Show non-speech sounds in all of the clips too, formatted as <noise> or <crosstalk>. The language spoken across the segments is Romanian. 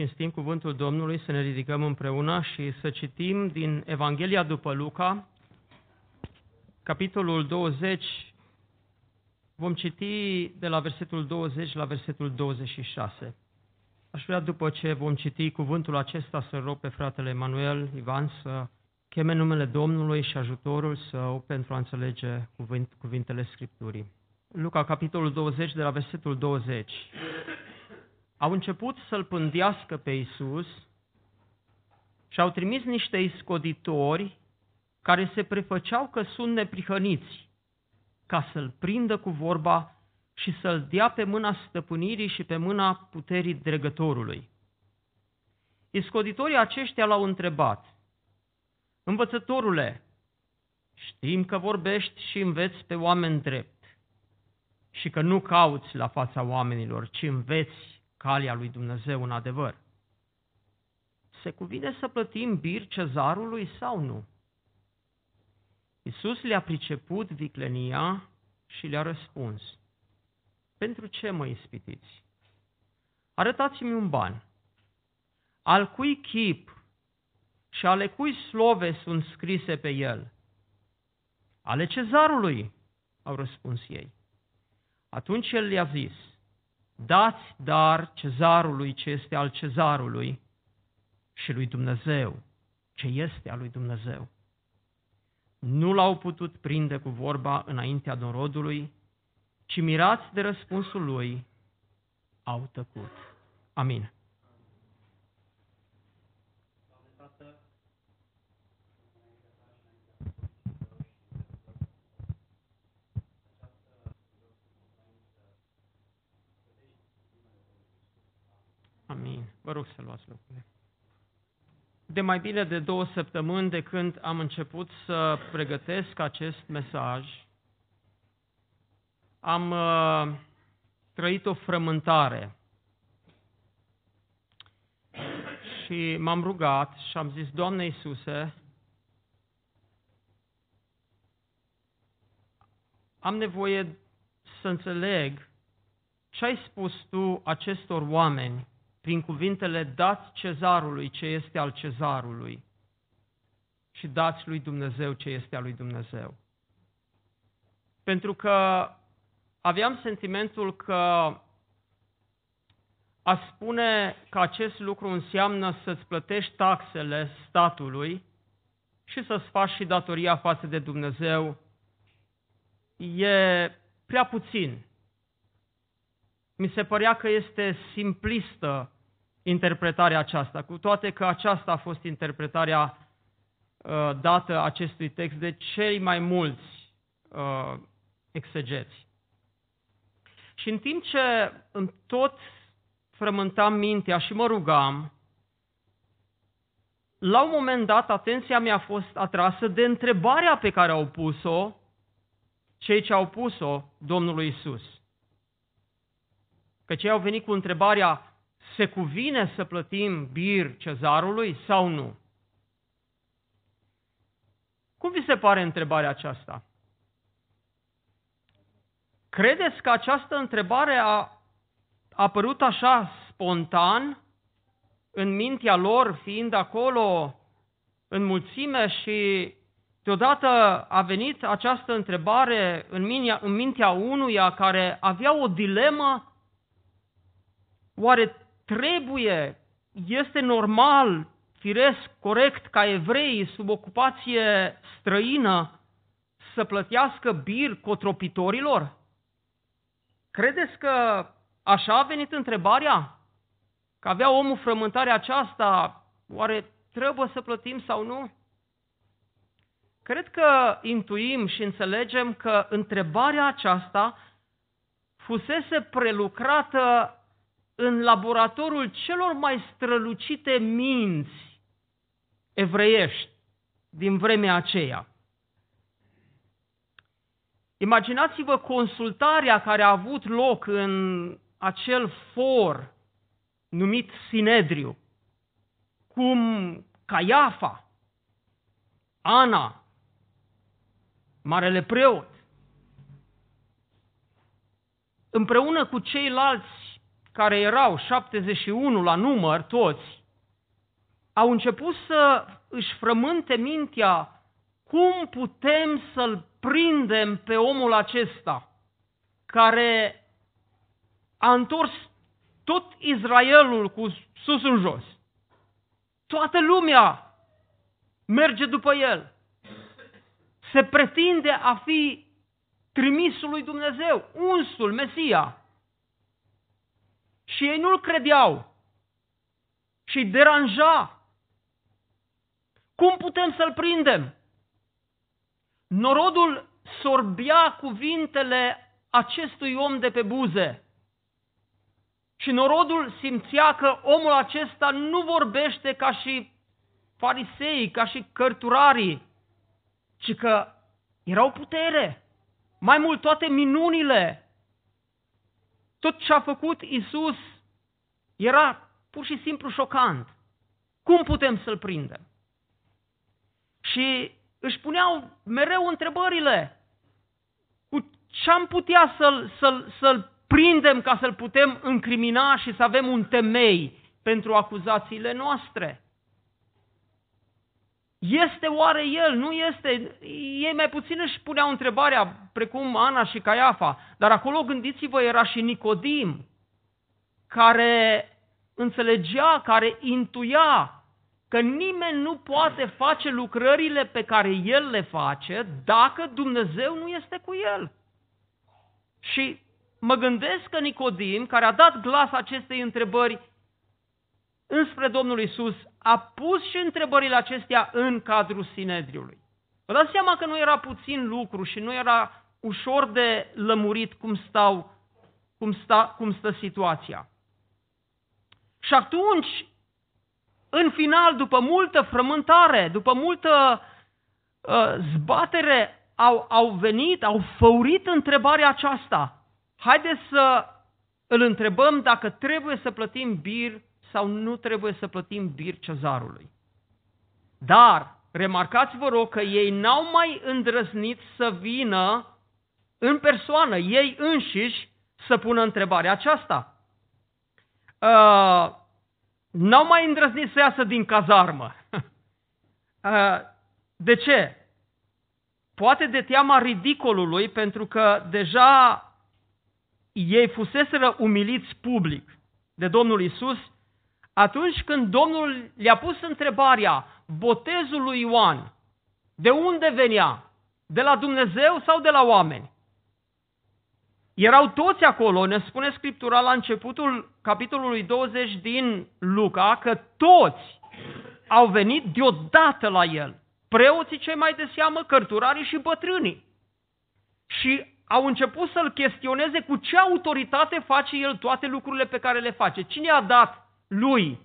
cinstim cuvântul Domnului, să ne ridicăm împreună și să citim din Evanghelia după Luca, capitolul 20, vom citi de la versetul 20 la versetul 26. Aș vrea după ce vom citi cuvântul acesta să rog pe fratele Emanuel Ivan să cheme numele Domnului și ajutorul său pentru a înțelege cuvânt, cuvintele Scripturii. Luca, capitolul 20, de la versetul 20 au început să-l pândească pe Isus și au trimis niște iscoditori care se prefăceau că sunt neprihăniți, ca să-l prindă cu vorba și să-l dea pe mâna stăpânirii și pe mâna puterii dregătorului. Iscoditorii aceștia l-au întrebat, Învățătorule, știm că vorbești și înveți pe oameni drept și că nu cauți la fața oamenilor, ci înveți calea lui Dumnezeu în adevăr. Se cuvine să plătim bir cezarului sau nu? Iisus le-a priceput viclenia și le-a răspuns. Pentru ce mă ispitiți? Arătați-mi un ban. Al cui chip și ale cui slove sunt scrise pe el? Ale cezarului, au răspuns ei. Atunci el le-a zis, dați dar cezarului ce este al cezarului și lui Dumnezeu ce este al lui Dumnezeu. Nu l-au putut prinde cu vorba înaintea norodului, ci mirați de răspunsul lui, au tăcut. Amin. Amin. Vă rog să luați locurile. De mai bine de două săptămâni de când am început să pregătesc acest mesaj, am uh, trăit o frământare. Și m-am rugat și am zis, Doamne Iisuse, am nevoie să înțeleg ce ai spus tu acestor oameni prin cuvintele dați cezarului ce este al cezarului și dați lui Dumnezeu ce este al lui Dumnezeu. Pentru că aveam sentimentul că a spune că acest lucru înseamnă să-ți plătești taxele statului și să-ți faci și datoria față de Dumnezeu e prea puțin mi se părea că este simplistă interpretarea aceasta, cu toate că aceasta a fost interpretarea uh, dată acestui text de cei mai mulți uh, exegeți. Și în timp ce îmi tot frământam mintea și mă rugam, la un moment dat atenția mea a fost atrasă de întrebarea pe care au pus-o cei ce au pus-o Domnului Isus. Că cei au venit cu întrebarea, se cuvine să plătim bir cezarului sau nu? Cum vi se pare întrebarea aceasta? Credeți că această întrebare a, a apărut așa spontan în mintea lor, fiind acolo în mulțime și deodată a venit această întrebare în mintea, în mintea unuia care avea o dilemă Oare trebuie, este normal, firesc, corect ca evreii sub ocupație străină să plătească bir cotropitorilor? Credeți că așa a venit întrebarea? Că avea omul frământarea aceasta, oare trebuie să plătim sau nu? Cred că intuim și înțelegem că întrebarea aceasta fusese prelucrată în laboratorul celor mai strălucite minți evreiești din vremea aceea. Imaginați-vă consultarea care a avut loc în acel for numit Sinedriu, cum Caiafa, Ana, marele preot, împreună cu ceilalți care erau 71 la număr, toți, au început să își frământe mintea cum putem să-l prindem pe omul acesta care a întors tot Israelul cu sus în jos. Toată lumea merge după el. Se pretinde a fi trimisul lui Dumnezeu, unsul, Mesia. Și ei nu-l credeau și îi deranja. Cum putem să-l prindem? Norodul sorbea cuvintele acestui om de pe buze. Și norodul simțea că omul acesta nu vorbește ca și farisei, ca și cărturarii, ci că erau putere. Mai mult toate minunile, tot ce a făcut Isus era pur și simplu șocant. Cum putem să-l prindem? Și își puneau mereu întrebările. Cu ce am putea să-l, să-l, să-l prindem ca să-l putem încrimina și să avem un temei pentru acuzațiile noastre? Este oare el? Nu este? Ei mai puțin își puneau întrebarea, precum Ana și Caiafa, dar acolo, gândiți-vă, era și Nicodim, care înțelegea, care intuia că nimeni nu poate face lucrările pe care el le face dacă Dumnezeu nu este cu el. Și mă gândesc că Nicodim, care a dat glas acestei întrebări înspre Domnul Isus, a pus și întrebările acestea în cadrul Sinedriului. Vă dați seama că nu era puțin lucru și nu era ușor de lămurit cum, stau, cum, sta, cum stă situația. Și atunci în final, după multă frământare, după multă uh, zbatere, au, au venit, au făurit întrebarea aceasta. Haideți să îl întrebăm dacă trebuie să plătim bir sau nu trebuie să plătim bir cezarului. Dar, remarcați vă rog că ei n-au mai îndrăznit să vină în persoană, ei înșiși, să pună întrebarea aceasta. Uh, n-au mai îndrăznit să iasă din cazarmă. Uh, <laughs> de ce? Poate de teama ridicolului, pentru că deja ei fuseseră umiliți public de Domnul Isus, atunci când Domnul le-a pus întrebarea, botezul lui Ioan, de unde venea? De la Dumnezeu sau de la oameni? Erau toți acolo, ne spune Scriptura la începutul capitolului 20 din Luca, că toți au venit deodată la el. Preoții cei mai de seamă, cărturarii și bătrânii. Și au început să-l chestioneze cu ce autoritate face el toate lucrurile pe care le face. Cine a dat lui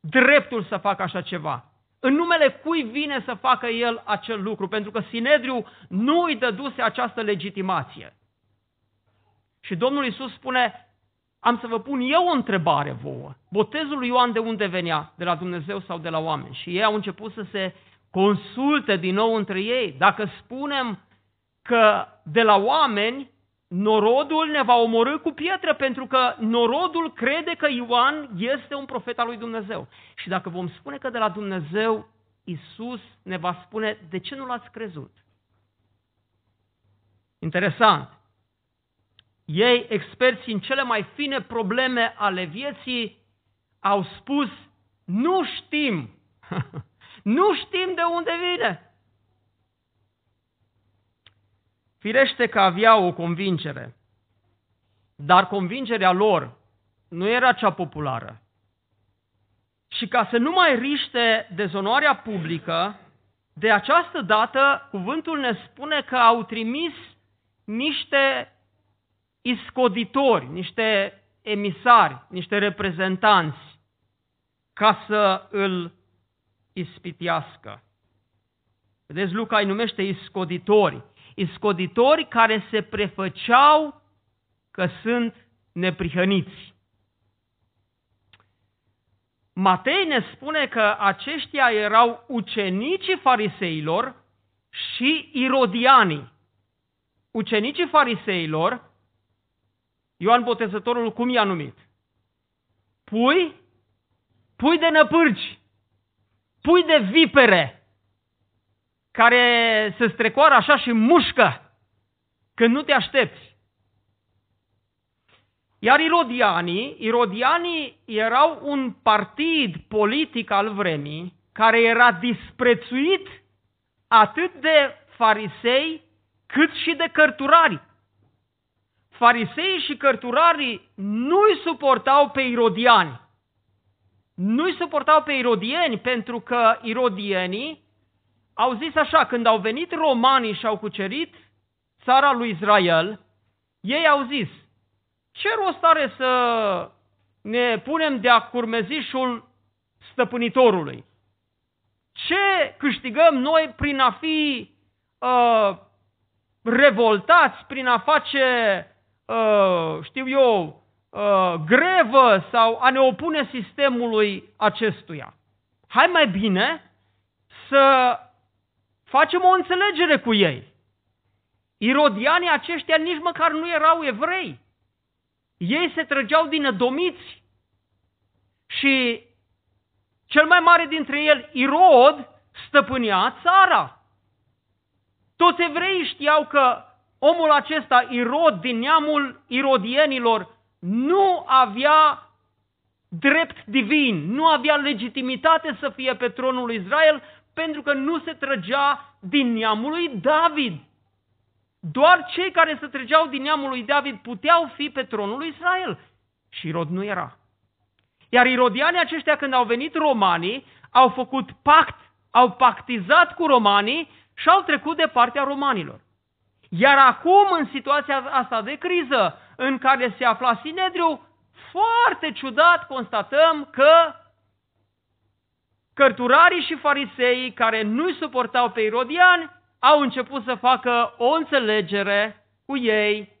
dreptul să facă așa ceva? În numele cui vine să facă el acel lucru? Pentru că Sinedriu nu îi dăduse această legitimație. Și Domnul Iisus spune, am să vă pun eu o întrebare vouă. Botezul lui Ioan de unde venea? De la Dumnezeu sau de la oameni? Și ei au început să se consulte din nou între ei. Dacă spunem că de la oameni, norodul ne va omorâ cu pietre, pentru că norodul crede că Ioan este un profet al lui Dumnezeu. Și dacă vom spune că de la Dumnezeu, Isus ne va spune, de ce nu l-ați crezut? Interesant ei, experți în cele mai fine probleme ale vieții, au spus, nu știm, <laughs> nu știm de unde vine. Firește că aveau o convingere, dar convingerea lor nu era cea populară. Și ca să nu mai riște dezonoarea publică, de această dată cuvântul ne spune că au trimis niște iscoditori, niște emisari, niște reprezentanți, ca să îl ispitească. Vedeți, Luca îi numește iscoditori. Iscoditori care se prefăceau că sunt neprihăniți. Matei ne spune că aceștia erau ucenicii fariseilor și irodianii. Ucenicii fariseilor, Ioan Botezătorul cum i-a numit? Pui, pui de năpârgi, pui de vipere, care se strecoară așa și mușcă când nu te aștepți. Iar irodianii, irodianii erau un partid politic al vremii care era disprețuit atât de farisei cât și de cărturari. Farisei și cărturarii nu-i suportau pe irodiani. Nu-i suportau pe irodieni pentru că irodienii au zis așa, când au venit romanii și au cucerit țara lui Israel, ei au zis, ce rost are să ne punem de-a curmezișul stăpânitorului? Ce câștigăm noi prin a fi uh, revoltați, prin a face, uh, știu eu, uh, grevă sau a ne opune sistemului acestuia? Hai mai bine să facem o înțelegere cu ei. Irodianii aceștia nici măcar nu erau evrei. Ei se trăgeau din adomiți și cel mai mare dintre el, Irod, stăpânea țara. Toți evreii știau că omul acesta, Irod, din neamul irodienilor, nu avea drept divin, nu avea legitimitate să fie pe tronul lui Israel, pentru că nu se trăgea din neamul lui David. Doar cei care se trăgeau din neamul lui David puteau fi pe tronul lui Israel. Și Irod nu era. Iar irodianii aceștia, când au venit romanii, au făcut pact, au pactizat cu romanii și au trecut de partea romanilor. Iar acum, în situația asta de criză, în care se afla Sinedriu, foarte ciudat constatăm că cărturarii și fariseii care nu-i suportau pe irodiani au început să facă o înțelegere cu ei,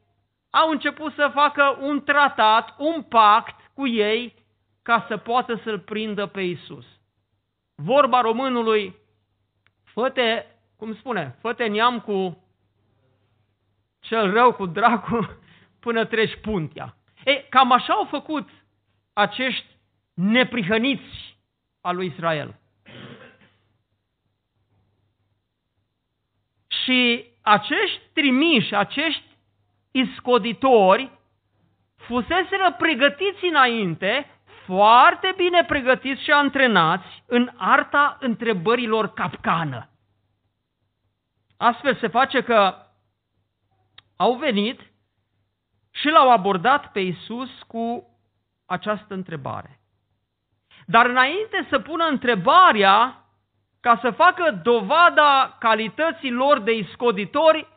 au început să facă un tratat, un pact cu ei, ca să poată să-l prindă pe Isus. Vorba românului, fă cum spune, fă neam cu cel rău, cu dracu, <laughs> până treci puntea. E, cam așa au făcut acești neprihăniți al lui Israel. Și acești trimiși, acești iscoditori, fuseseră pregătiți înainte, foarte bine pregătiți și antrenați în arta întrebărilor capcană. Astfel se face că au venit și l-au abordat pe Isus cu această întrebare. Dar înainte să pună întrebarea, ca să facă dovada calității lor de iscoditori,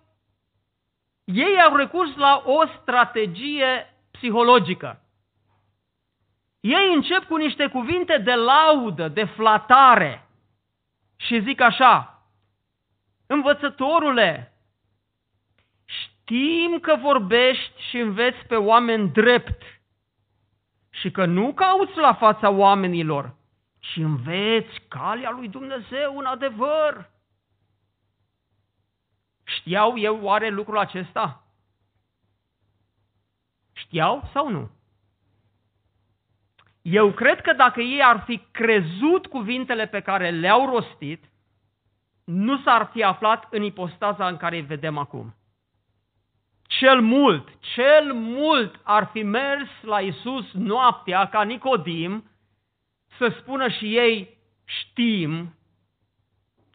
ei au recurs la o strategie psihologică. Ei încep cu niște cuvinte de laudă, de flatare și zic așa, învățătorule, știm că vorbești și înveți pe oameni drept și că nu cauți la fața oamenilor, și înveți calea lui Dumnezeu în adevăr. Știau eu oare lucrul acesta? Știau sau nu? Eu cred că dacă ei ar fi crezut cuvintele pe care le-au rostit, nu s-ar fi aflat în ipostaza în care îi vedem acum. Cel mult, cel mult ar fi mers la Isus noaptea ca Nicodim să spună și ei știm,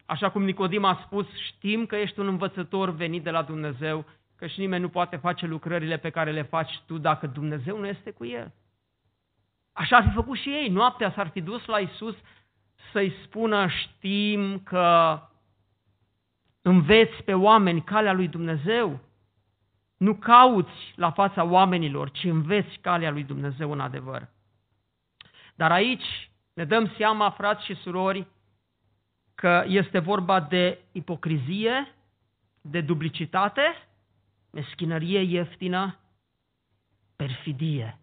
așa cum Nicodim a spus, știm că ești un învățător venit de la Dumnezeu, că și nimeni nu poate face lucrările pe care le faci tu dacă Dumnezeu nu este cu el. Așa ar fi făcut și ei. Noaptea s-ar fi dus la Isus să-i spună știm că înveți pe oameni calea lui Dumnezeu. Nu cauți la fața oamenilor, ci înveți calea lui Dumnezeu în adevăr. Dar aici ne dăm seama, frați și surori, că este vorba de ipocrizie, de duplicitate, meschinărie ieftină, perfidie.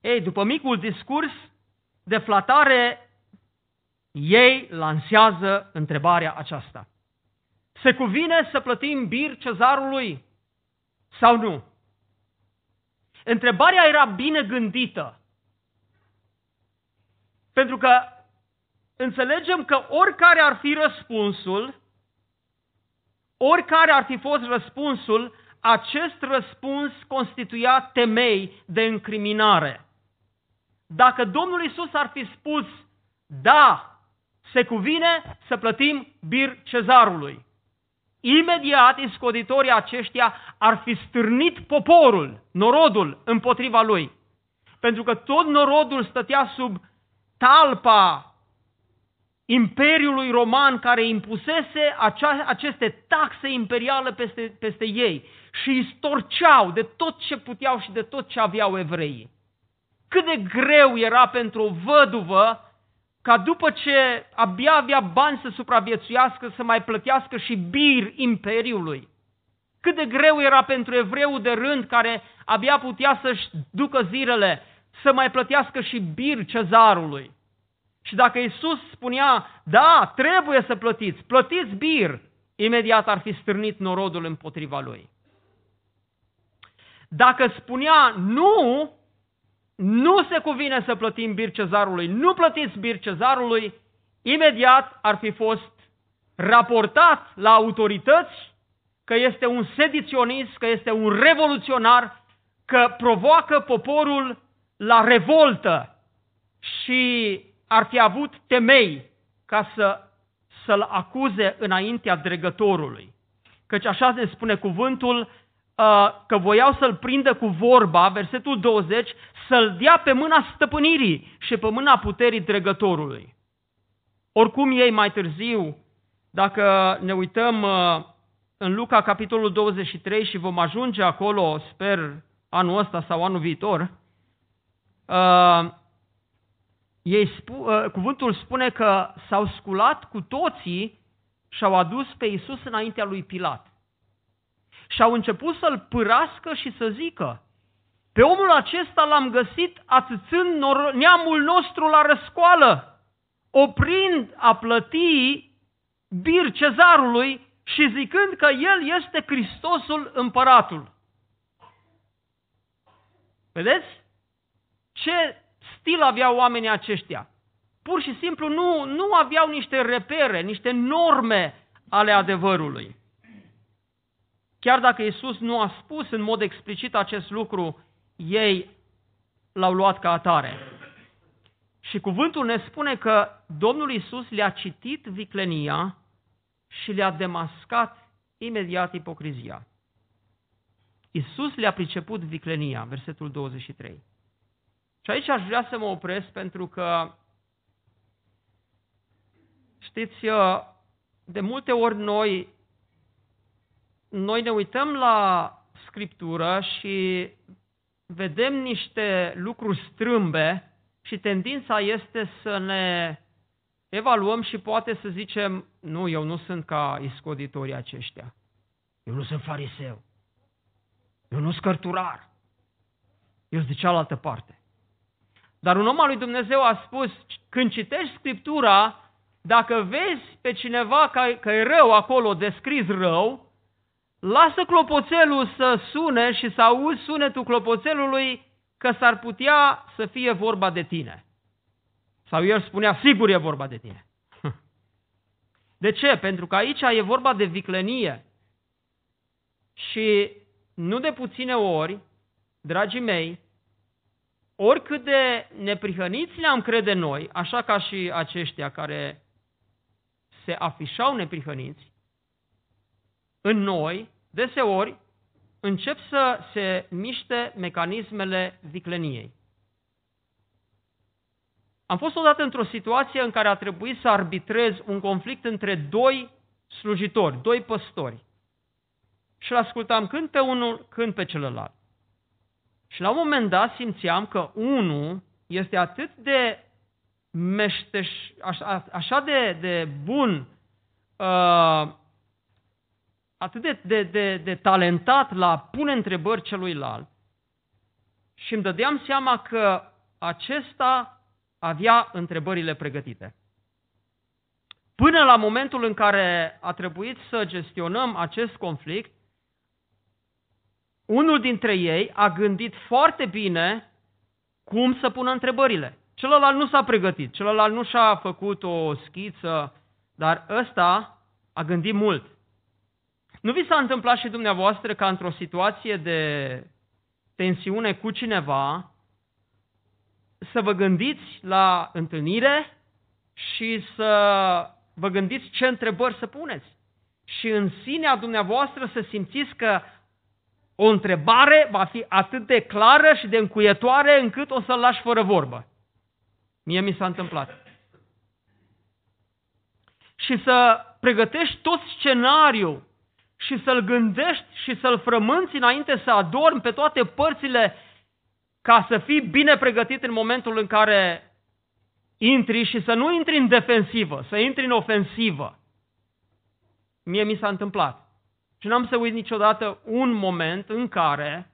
Ei, după micul discurs de flatare, ei lansează întrebarea aceasta. Se cuvine să plătim bir cezarului sau nu? Întrebarea era bine gândită. Pentru că înțelegem că oricare ar fi răspunsul, oricare ar fi fost răspunsul, acest răspuns constituia temei de încriminare. Dacă Domnul Isus ar fi spus, da, se cuvine să plătim bir cezarului, imediat iscoditorii aceștia ar fi stârnit poporul, norodul, împotriva lui. Pentru că tot norodul stătea sub talpa Imperiului Roman care impusese acea, aceste taxe imperiale peste, peste ei și îi storceau de tot ce puteau și de tot ce aveau evreii. Cât de greu era pentru o văduvă ca după ce abia avea bani să supraviețuiască, să mai plătească și bir imperiului. Cât de greu era pentru evreu de rând care abia putea să-și ducă zilele, să mai plătească și bir cezarului. Și dacă Isus spunea, da, trebuie să plătiți, plătiți bir, imediat ar fi stârnit norodul împotriva lui. Dacă spunea nu, nu se cuvine să plătim bir cezarului, nu plătiți bir cezarului, imediat ar fi fost raportat la autorități că este un sediționist, că este un revoluționar, că provoacă poporul la revoltă și ar fi avut temei ca să, să-l acuze înaintea dregătorului. Căci așa ne spune cuvântul, uh, că voiau să-l prindă cu vorba, versetul 20, să-l dea pe mâna stăpânirii și pe mâna puterii dregătorului. Oricum ei mai târziu, dacă ne uităm uh, în Luca capitolul 23 și vom ajunge acolo, sper, anul ăsta sau anul viitor, uh, ei spu, uh, cuvântul spune că s-au sculat cu toții și au adus pe Iisus înaintea lui Pilat. Și au început să-l pârască și să zică, pe omul acesta l-am găsit atâțând neamul nostru la răscoală, oprind a plăti bir cezarului și zicând că el este Hristosul împăratul. Vedeți? Ce stil aveau oamenii aceștia? Pur și simplu nu, nu aveau niște repere, niște norme ale adevărului. Chiar dacă Isus nu a spus în mod explicit acest lucru, ei l-au luat ca atare. Și cuvântul ne spune că Domnul Isus le-a citit viclenia și le-a demascat imediat ipocrizia. Isus le-a priceput viclenia, versetul 23. Și aici aș vrea să mă opresc pentru că, știți, de multe ori noi, noi ne uităm la Scriptură și vedem niște lucruri strâmbe și tendința este să ne evaluăm și poate să zicem, nu, eu nu sunt ca iscoditorii aceștia. Eu nu sunt fariseu. Eu nu sunt cărturar. Eu sunt de cealaltă parte. Dar un om al lui Dumnezeu a spus, când citești Scriptura, dacă vezi pe cineva că, că e rău acolo, descris rău, lasă clopoțelul să sune și să auzi sunetul clopoțelului că s-ar putea să fie vorba de tine. Sau el spunea, sigur e vorba de tine. <laughs> De ce? Pentru că aici e vorba de viclenie. Și nu de puține ori, dragii mei, oricât de neprihăniți ne-am crede noi, așa ca și aceștia care se afișau neprihăniți, în noi, deseori, încep să se miște mecanismele vicleniei. Am fost odată într-o situație în care a trebuit să arbitrez un conflict între doi slujitori, doi păstori. și îl ascultam când pe unul, când pe celălalt. Și la un moment dat simțeam că unul este atât de meșteș, așa, așa de, de bun, uh, atât de, de, de, de talentat la a pune întrebări celuilalt și îmi dădeam seama că acesta avea întrebările pregătite. Până la momentul în care a trebuit să gestionăm acest conflict, unul dintre ei a gândit foarte bine cum să pună întrebările. Celălalt nu s-a pregătit, celălalt nu și-a făcut o schiță, dar ăsta a gândit mult. Nu vi s-a întâmplat și dumneavoastră ca într-o situație de tensiune cu cineva să vă gândiți la întâlnire și să vă gândiți ce întrebări să puneți. Și în sinea dumneavoastră să simțiți că o întrebare va fi atât de clară și de încuietoare încât o să-l lași fără vorbă. Mie mi s-a întâmplat. Și să pregătești tot scenariul și să-l gândești și să-l frămânți înainte să adormi pe toate părțile ca să fii bine pregătit în momentul în care intri și să nu intri în defensivă, să intri în ofensivă. Mie mi s-a întâmplat. Și n-am să uit niciodată un moment în care,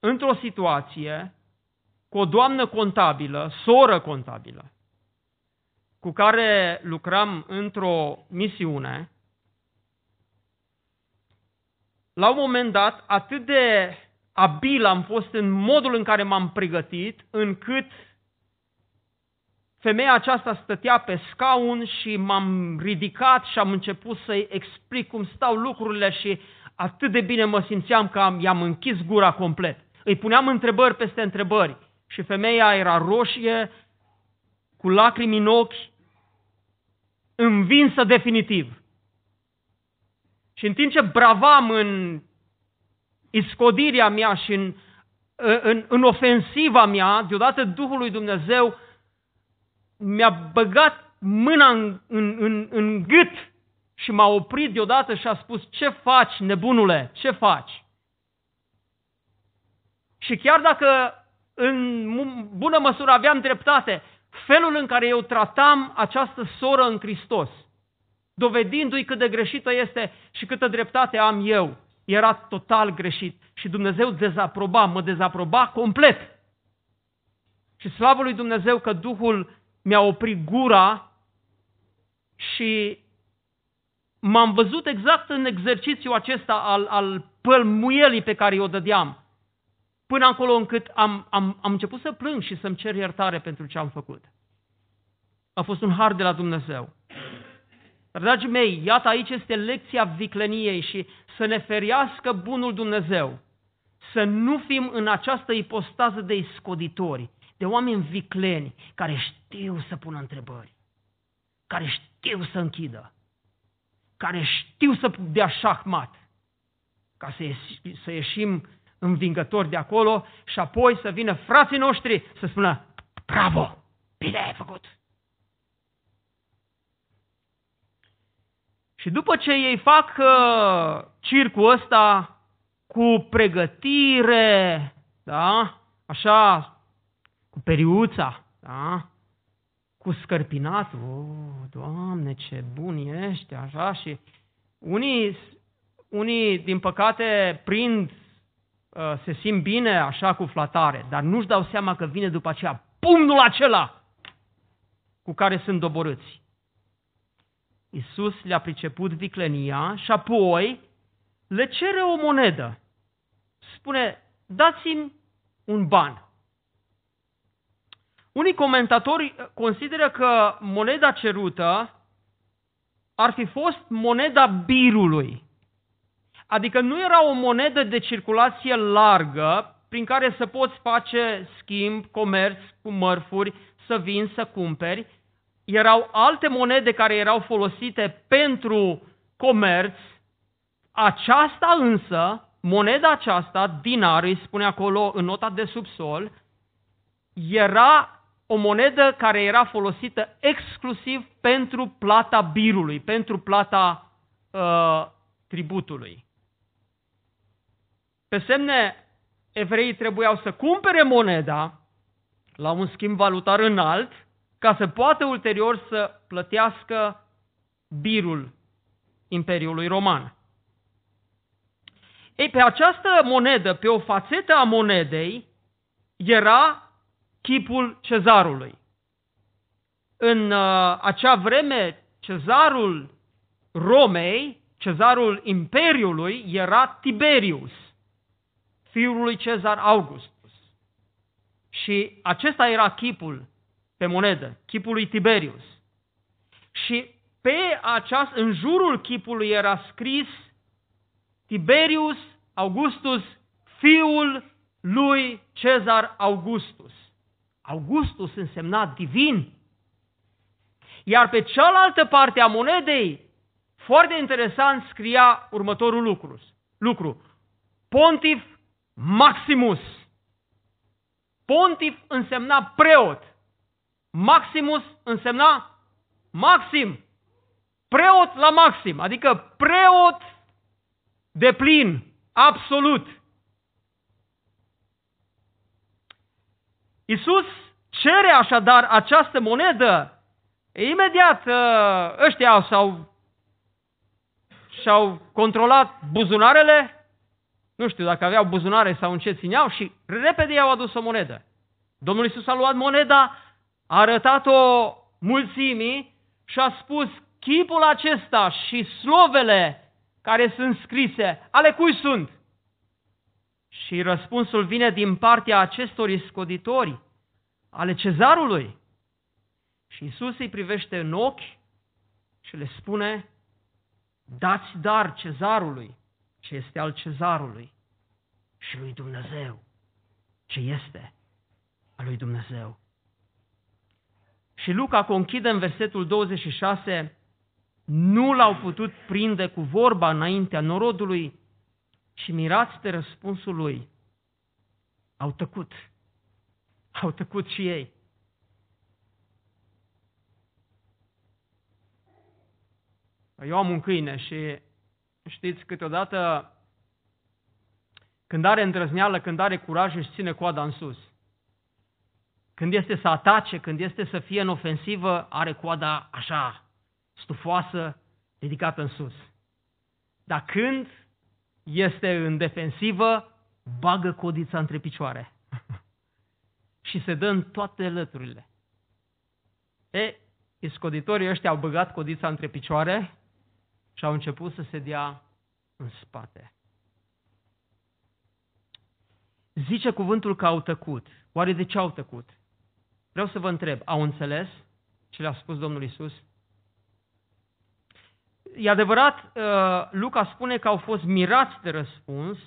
într-o situație, cu o doamnă contabilă, soră contabilă, cu care lucram într-o misiune, la un moment dat, atât de abil am fost în modul în care m-am pregătit, încât femeia aceasta stătea pe scaun și m-am ridicat și am început să-i explic cum stau lucrurile și atât de bine mă simțeam că am, i-am închis gura complet. Îi puneam întrebări peste întrebări și femeia era roșie, cu lacrimi în ochi, învinsă definitiv. Și în timp ce bravam în iscodirea mea și în, în, în ofensiva mea, deodată Duhul lui Dumnezeu mi-a băgat mâna în, în, în, în gât și m-a oprit deodată și a spus, ce faci, nebunule, ce faci? Și chiar dacă în bună măsură aveam dreptate, felul în care eu tratam această soră în Hristos, dovedindu-i cât de greșită este și câtă dreptate am eu, era total greșit. Și Dumnezeu dezaproba, mă dezaproba complet. Și slavă lui Dumnezeu că Duhul mi-a oprit gura și m-am văzut exact în exercițiul acesta al, al pălmuielii pe care o dădeam. Până acolo încât am, am, am început să plâng și să-mi cer iertare pentru ce am făcut. A fost un har de la Dumnezeu. Dar, dragii mei, iată aici este lecția vicleniei și să ne feriască bunul Dumnezeu. Să nu fim în această ipostază de iscoditori, de oameni vicleni care știu să pună întrebări, care știu să închidă, care știu să dea șahmat, ca să, ieși, să ieșim învingători de acolo și apoi să vină frații noștri să spună, bravo, bine ai făcut. Și după ce ei fac uh, circul ăsta cu pregătire, da? așa, cu periuța, da? cu scărpinatul, oh, Doamne, ce bun ești, așa, și unii, unii din păcate, prind, uh, se simt bine așa cu flatare, dar nu-și dau seama că vine după aceea pumnul acela cu care sunt doborâți. Iisus le-a priceput viclenia și apoi le cere o monedă. Spune, dați-mi un ban. Unii comentatori consideră că moneda cerută ar fi fost moneda birului. Adică nu era o monedă de circulație largă prin care să poți face schimb, comerț cu mărfuri, să vinzi, să cumperi, erau alte monede care erau folosite pentru comerț, aceasta însă, moneda aceasta, dinar, îi spune acolo în nota de subsol, era o monedă care era folosită exclusiv pentru plata birului, pentru plata uh, tributului. Pe semne, evreii trebuiau să cumpere moneda la un schimb valutar înalt, ca să poată ulterior să plătească birul Imperiului Roman. Ei, pe această monedă, pe o fațetă a monedei, era chipul cezarului. În uh, acea vreme, cezarul Romei, cezarul Imperiului, era Tiberius, fiul lui Cezar Augustus. Și acesta era chipul pe monedă, chipul lui Tiberius. Și pe aceast, în jurul chipului era scris Tiberius Augustus, fiul lui Cezar Augustus. Augustus însemna divin. Iar pe cealaltă parte a monedei, foarte interesant, scria următorul lucru. lucru. Pontif Maximus. Pontif însemna preot. Maximus însemna maxim. Preot la maxim, adică preot de plin, absolut. Isus cere așadar această monedă. Imediat ă, ăștia s-au, și-au controlat buzunarele, nu știu dacă aveau buzunare sau în ce țineau și repede i-au adus o monedă. Domnul Isus a luat moneda, a arătat-o mulțimii și a spus chipul acesta și slovele care sunt scrise, ale cui sunt? Și răspunsul vine din partea acestor iscoditori, ale cezarului. Și Isus îi privește în ochi și le spune, dați dar cezarului ce este al cezarului și lui Dumnezeu ce este al lui Dumnezeu. Și Luca conchide în versetul 26, nu l-au putut prinde cu vorba înaintea norodului și mirați de răspunsul lui. Au tăcut. Au tăcut și ei. Eu am un câine și știți, câteodată când are îndrăzneală, când are curaj, își ține coada în sus. Când este să atace, când este să fie în ofensivă, are coada așa, stufoasă, ridicată în sus. Dar când este în defensivă, bagă codița între picioare <laughs> și se dă în toate lăturile. E, iscoditorii ăștia au băgat codița între picioare și au început să se dea în spate. Zice cuvântul că au tăcut. Oare de ce au tăcut? Vreau să vă întreb, au înțeles ce le-a spus Domnul Isus? E adevărat, uh, Luca spune că au fost mirați de răspuns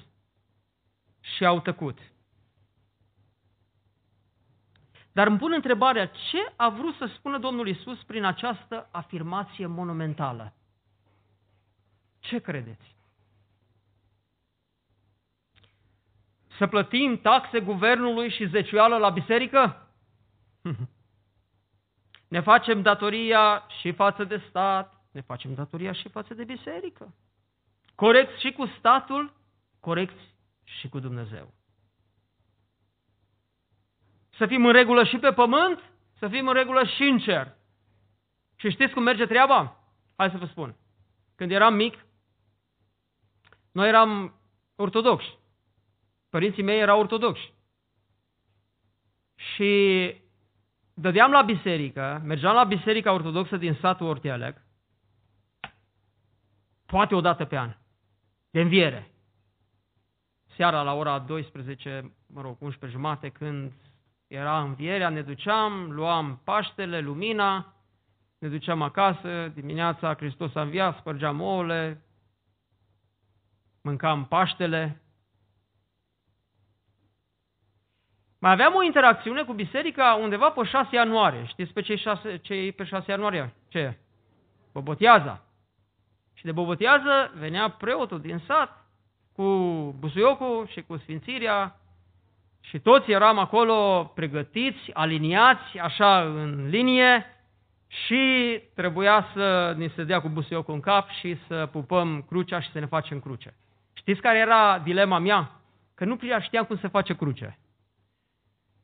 și au tăcut. Dar îmi pun întrebarea, ce a vrut să spună Domnul Isus prin această afirmație monumentală? Ce credeți? Să plătim taxe guvernului și zeciuială la biserică? Ne facem datoria și față de stat, ne facem datoria și față de biserică. Corect și cu statul, corect și cu Dumnezeu. Să fim în regulă și pe pământ, să fim în regulă și în cer. Și știți cum merge treaba? Hai să vă spun. Când eram mic, noi eram ortodoxi. Părinții mei erau ortodoxi. Și dădeam la biserică, mergeam la biserica ortodoxă din satul Ortealec, poate o dată pe an, de înviere. Seara la ora 12, mă rog, 11 jumate, când era învierea, ne duceam, luam Paștele, lumina, ne duceam acasă, dimineața Hristos a înviat, spărgeam ouăle, mâncam Paștele. Mai aveam o interacțiune cu biserica undeva pe 6 ianuarie. Știți pe cei, 6, cei pe 6 ianuarie? Ce? Boboteaza. Și de bobotează venea preotul din sat cu busuiocul și cu sfințirea și toți eram acolo pregătiți, aliniați, așa în linie și trebuia să ni se dea cu busuiocul în cap și să pupăm crucea și să ne facem cruce. Știți care era dilema mea? că nu prea știam cum se face cruce.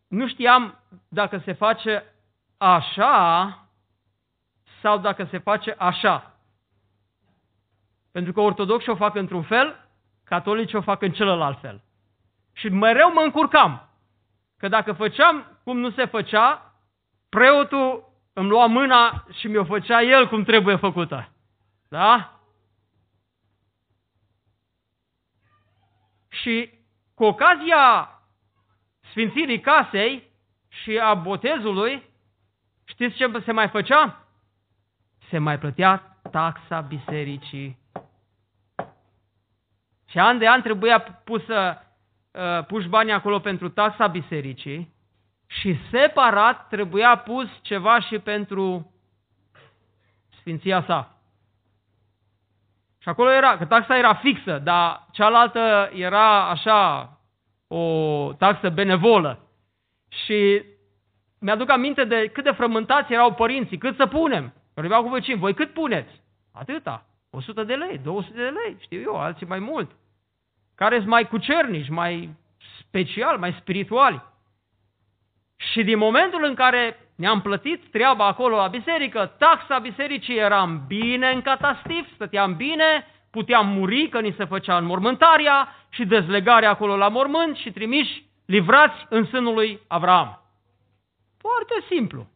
Nu știam dacă se face așa sau dacă se face așa. Pentru că ortodoxi o fac într-un fel, catolici o fac în celălalt fel. Și mereu mă încurcam că dacă făceam cum nu se făcea, preotul îmi lua mâna și mi-o făcea el cum trebuie făcută. Da? Și cu ocazia sfințirii casei și a botezului, știți ce se mai făcea? Se mai plătea taxa bisericii. Și an de an trebuia pusă, uh, puși banii acolo pentru taxa bisericii și separat trebuia pus ceva și pentru sfinția sa. Și acolo era, că taxa era fixă, dar cealaltă era așa, o taxă benevolă. Și mi-aduc aminte de cât de frământați erau părinții, cât să punem. Vorbeau cu vecini, voi cât puneți? Atâta. 100 de lei, 200 de lei, știu eu, alții mai mult. Care sunt mai cucernici, mai special, mai spirituali. Și din momentul în care ne-am plătit treaba acolo la biserică, taxa bisericii eram bine în catastif, stăteam bine, puteam muri că ni se făcea înmormântarea și dezlegarea acolo la mormânt și trimiși livrați în sânul lui Avram. Foarte simplu.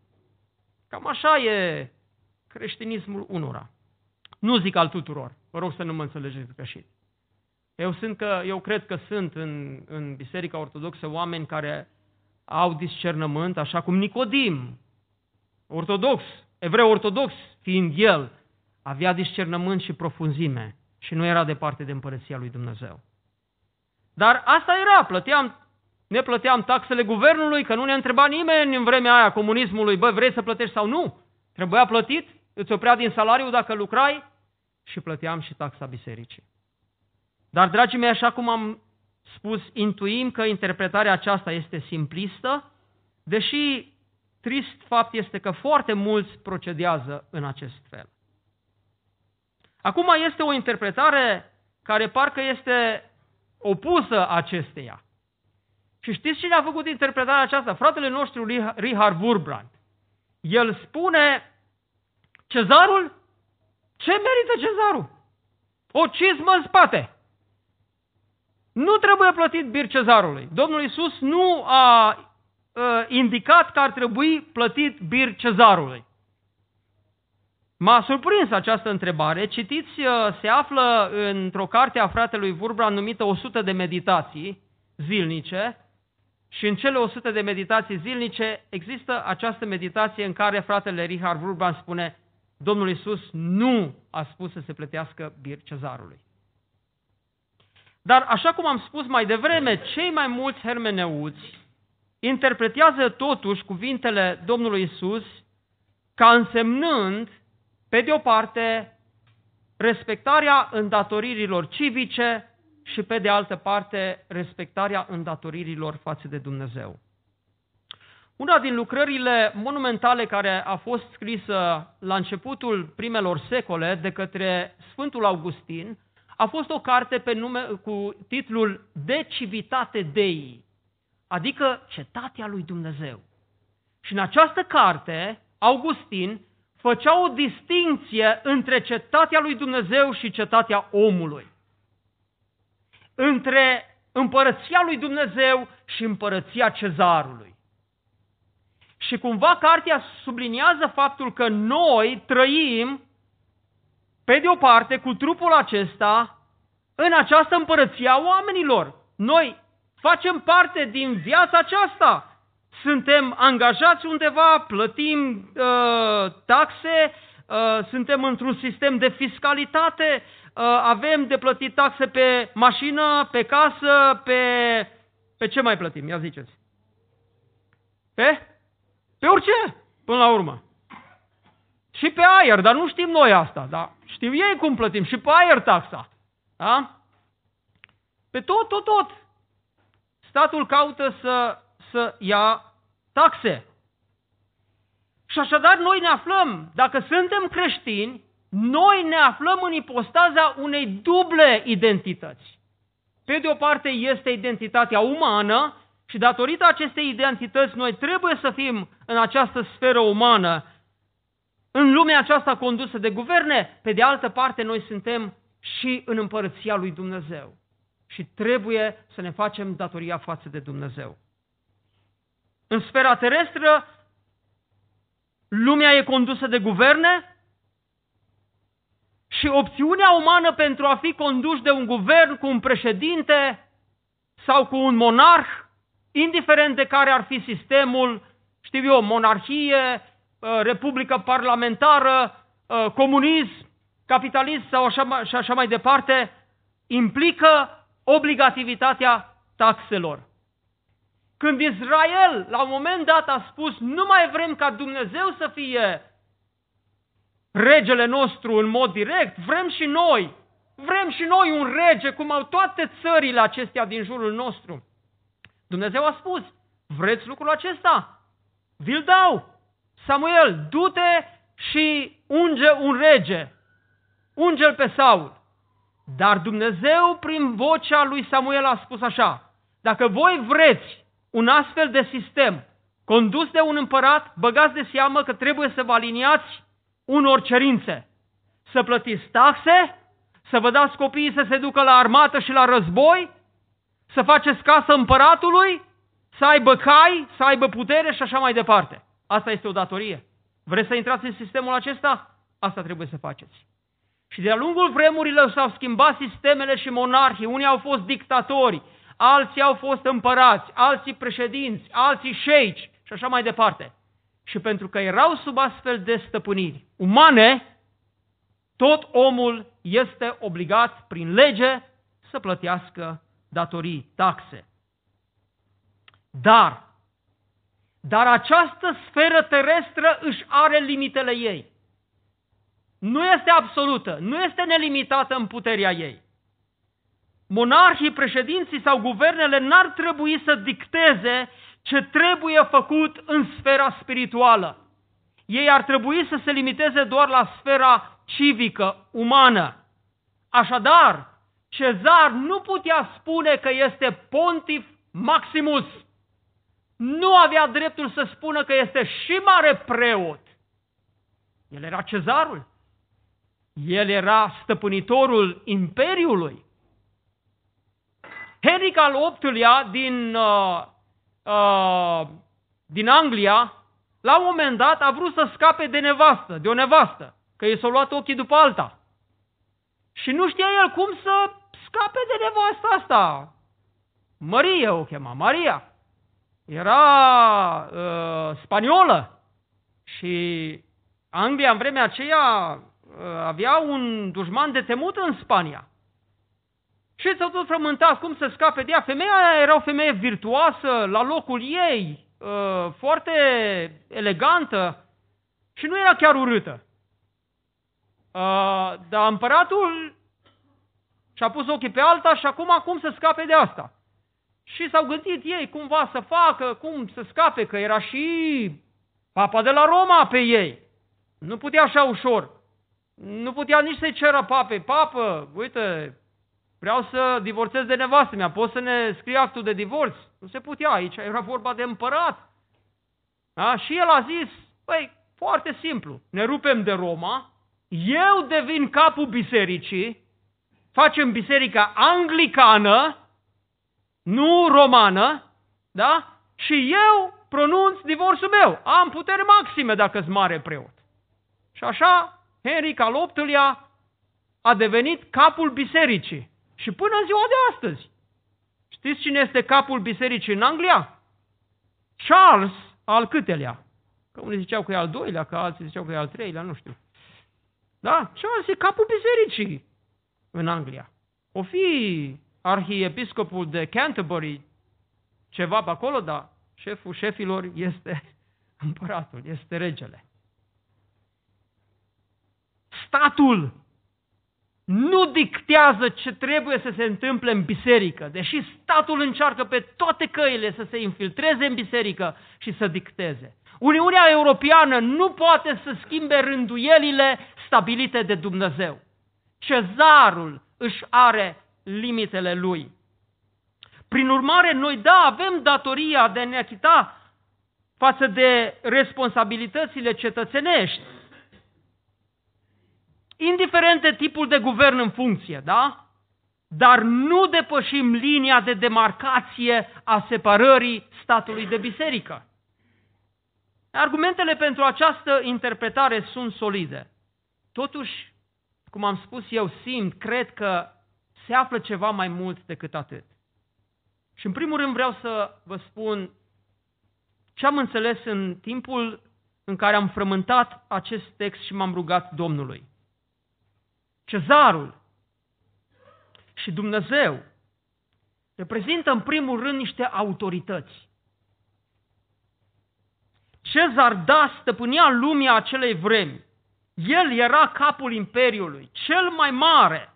Cam așa e creștinismul unora. Nu zic al tuturor. Vă rog să nu mă înțelegeți greșit. Eu, sunt că, eu cred că sunt în, în Biserica Ortodoxă oameni care au discernământ, așa cum Nicodim, ortodox, evreu ortodox fiind el, avea discernământ și profunzime și nu era departe de împărăția lui Dumnezeu. Dar asta era, plăteam, ne plăteam taxele guvernului, că nu ne întreba nimeni în vremea aia comunismului, bă, vrei să plătești sau nu? Trebuia plătit, îți oprea din salariu dacă lucrai și plăteam și taxa bisericii. Dar, dragii mei, așa cum am spus, intuim că interpretarea aceasta este simplistă, deși trist fapt este că foarte mulți procedează în acest fel. Acum este o interpretare care parcă este opusă acesteia. Și știți cine a făcut interpretarea aceasta? Fratele nostru Richard Wurbrand. El spune, cezarul? Ce merită cezarul? O cizmă în spate. Nu trebuie plătit bir cezarului. Domnul Isus nu a uh, indicat că ar trebui plătit bir cezarului. M-a surprins această întrebare. Citiți, uh, se află într-o carte a fratelui Vurbra numită 100 de meditații zilnice și în cele 100 de meditații zilnice există această meditație în care fratele Richard Vurban spune Domnul Isus nu a spus să se plătească bir cezarului. Dar, așa cum am spus mai devreme, cei mai mulți hermeneuți interpretează totuși cuvintele Domnului Isus ca însemnând, pe de o parte, respectarea îndatoririlor civice și, pe de altă parte, respectarea îndatoririlor față de Dumnezeu. Una din lucrările monumentale care a fost scrisă la începutul primelor secole de către Sfântul Augustin a fost o carte pe nume, cu titlul De Civitate Dei, adică Cetatea lui Dumnezeu. Și în această carte, Augustin făcea o distinție între cetatea lui Dumnezeu și cetatea omului. Între împărăția lui Dumnezeu și împărăția cezarului. Și cumva cartea subliniază faptul că noi trăim pe de o parte, cu trupul acesta, în această împărăție a oamenilor. Noi facem parte din viața aceasta. Suntem angajați undeva, plătim uh, taxe, uh, suntem într-un sistem de fiscalitate, uh, avem de plătit taxe pe mașină, pe casă, pe... Pe ce mai plătim? Ia ziceți. Pe? Pe orice, până la urmă. Și pe aer, dar nu știm noi asta. Da? Știu ei cum plătim și pe aer taxa. Da? Pe tot, tot, tot. Statul caută să, să ia taxe. Și așadar noi ne aflăm, dacă suntem creștini, noi ne aflăm în ipostaza unei duble identități. Pe de o parte este identitatea umană și datorită acestei identități noi trebuie să fim în această sferă umană, în lumea aceasta condusă de guverne, pe de altă parte noi suntem și în împărăția lui Dumnezeu. Și trebuie să ne facem datoria față de Dumnezeu. În sfera terestră, lumea e condusă de guverne și opțiunea umană pentru a fi condus de un guvern cu un președinte sau cu un monarh, indiferent de care ar fi sistemul, știu eu, monarhie, uh, republică parlamentară, uh, comunism, capitalism sau așa, și așa mai departe, implică obligativitatea taxelor. Când Israel, la un moment dat, a spus, nu mai vrem ca Dumnezeu să fie regele nostru în mod direct, vrem și noi, vrem și noi un rege, cum au toate țările acestea din jurul nostru. Dumnezeu a spus, vreți lucrul acesta? Vi-l dau. Samuel, du-te și unge un rege. Unge-l pe Saul. Dar Dumnezeu, prin vocea lui Samuel, a spus așa, dacă voi vreți un astfel de sistem condus de un împărat, băgați de seamă că trebuie să vă aliniați unor cerințe. Să plătiți taxe, să vă dați copiii să se ducă la armată și la război, să faceți casă împăratului, să aibă cai, să aibă putere și așa mai departe. Asta este o datorie. Vreți să intrați în sistemul acesta? Asta trebuie să faceți. Și de-a lungul vremurilor s-au schimbat sistemele și monarhii. Unii au fost dictatori, alții au fost împărați, alții președinți, alții șeici și așa mai departe. Și pentru că erau sub astfel de stăpâniri umane, tot omul este obligat prin lege să plătească datorii, taxe. Dar, dar această sferă terestră își are limitele ei nu este absolută, nu este nelimitată în puterea ei. Monarhii, președinții sau guvernele n-ar trebui să dicteze ce trebuie făcut în sfera spirituală. Ei ar trebui să se limiteze doar la sfera civică, umană. Așadar, Cezar nu putea spune că este pontif maximus. Nu avea dreptul să spună că este și mare preot. El era cezarul. El era stăpânitorul imperiului. Henric al VIII-lea din, uh, uh, din Anglia, la un moment dat a vrut să scape de nevastă, de o nevastă, că i s-au luat ochii după alta. Și nu știa el cum să scape de nevasta asta. Maria o chema, Maria. Era uh, spaniolă și Anglia în vremea aceea Uh, avea un dușman de temut în Spania. Și s-au tot frământat cum să scape de ea. Femeia era o femeie virtuoasă, la locul ei, uh, foarte elegantă și nu era chiar urâtă. Uh, dar împăratul și-a pus ochii pe alta și acum cum să scape de asta. Și s-au gândit ei cumva să facă, cum să scape, că era și papa de la Roma pe ei. Nu putea așa ușor. Nu putea nici să-i ceră pape, papă, uite, vreau să divorțez de nevastă mea, poți să ne scrie actul de divorț? Nu se putea, aici era vorba de împărat. Da? Și el a zis, păi, foarte simplu, ne rupem de Roma, eu devin capul bisericii, facem biserica anglicană, nu romană, da? Și eu pronunț divorțul meu. Am putere maxime dacă sunt mare preot. Și așa Henric al VIII-lea a devenit capul bisericii. Și până în ziua de astăzi. Știți cine este capul bisericii în Anglia? Charles al câtelea. Că unii ziceau că e al doilea, că alții ziceau că e al treilea, nu știu. Da? Charles e capul bisericii în Anglia. O fi arhiepiscopul de Canterbury, ceva pe acolo, dar șeful șefilor este <laughs> împăratul, este regele statul nu dictează ce trebuie să se întâmple în biserică, deși statul încearcă pe toate căile să se infiltreze în biserică și să dicteze. Uniunea Europeană nu poate să schimbe rânduielile stabilite de Dumnezeu. Cezarul își are limitele lui. Prin urmare, noi, da, avem datoria de a ne achita față de responsabilitățile cetățenești, indiferent de tipul de guvern în funcție, da? Dar nu depășim linia de demarcație a separării statului de biserică. Argumentele pentru această interpretare sunt solide. Totuși, cum am spus eu, simt, cred că se află ceva mai mult decât atât. Și în primul rând vreau să vă spun ce am înțeles în timpul în care am frământat acest text și m-am rugat Domnului. Cezarul și Dumnezeu reprezintă în primul rând niște autorități. Cezar, da, stăpânea lumea acelei vremi. El era capul imperiului, cel mai mare,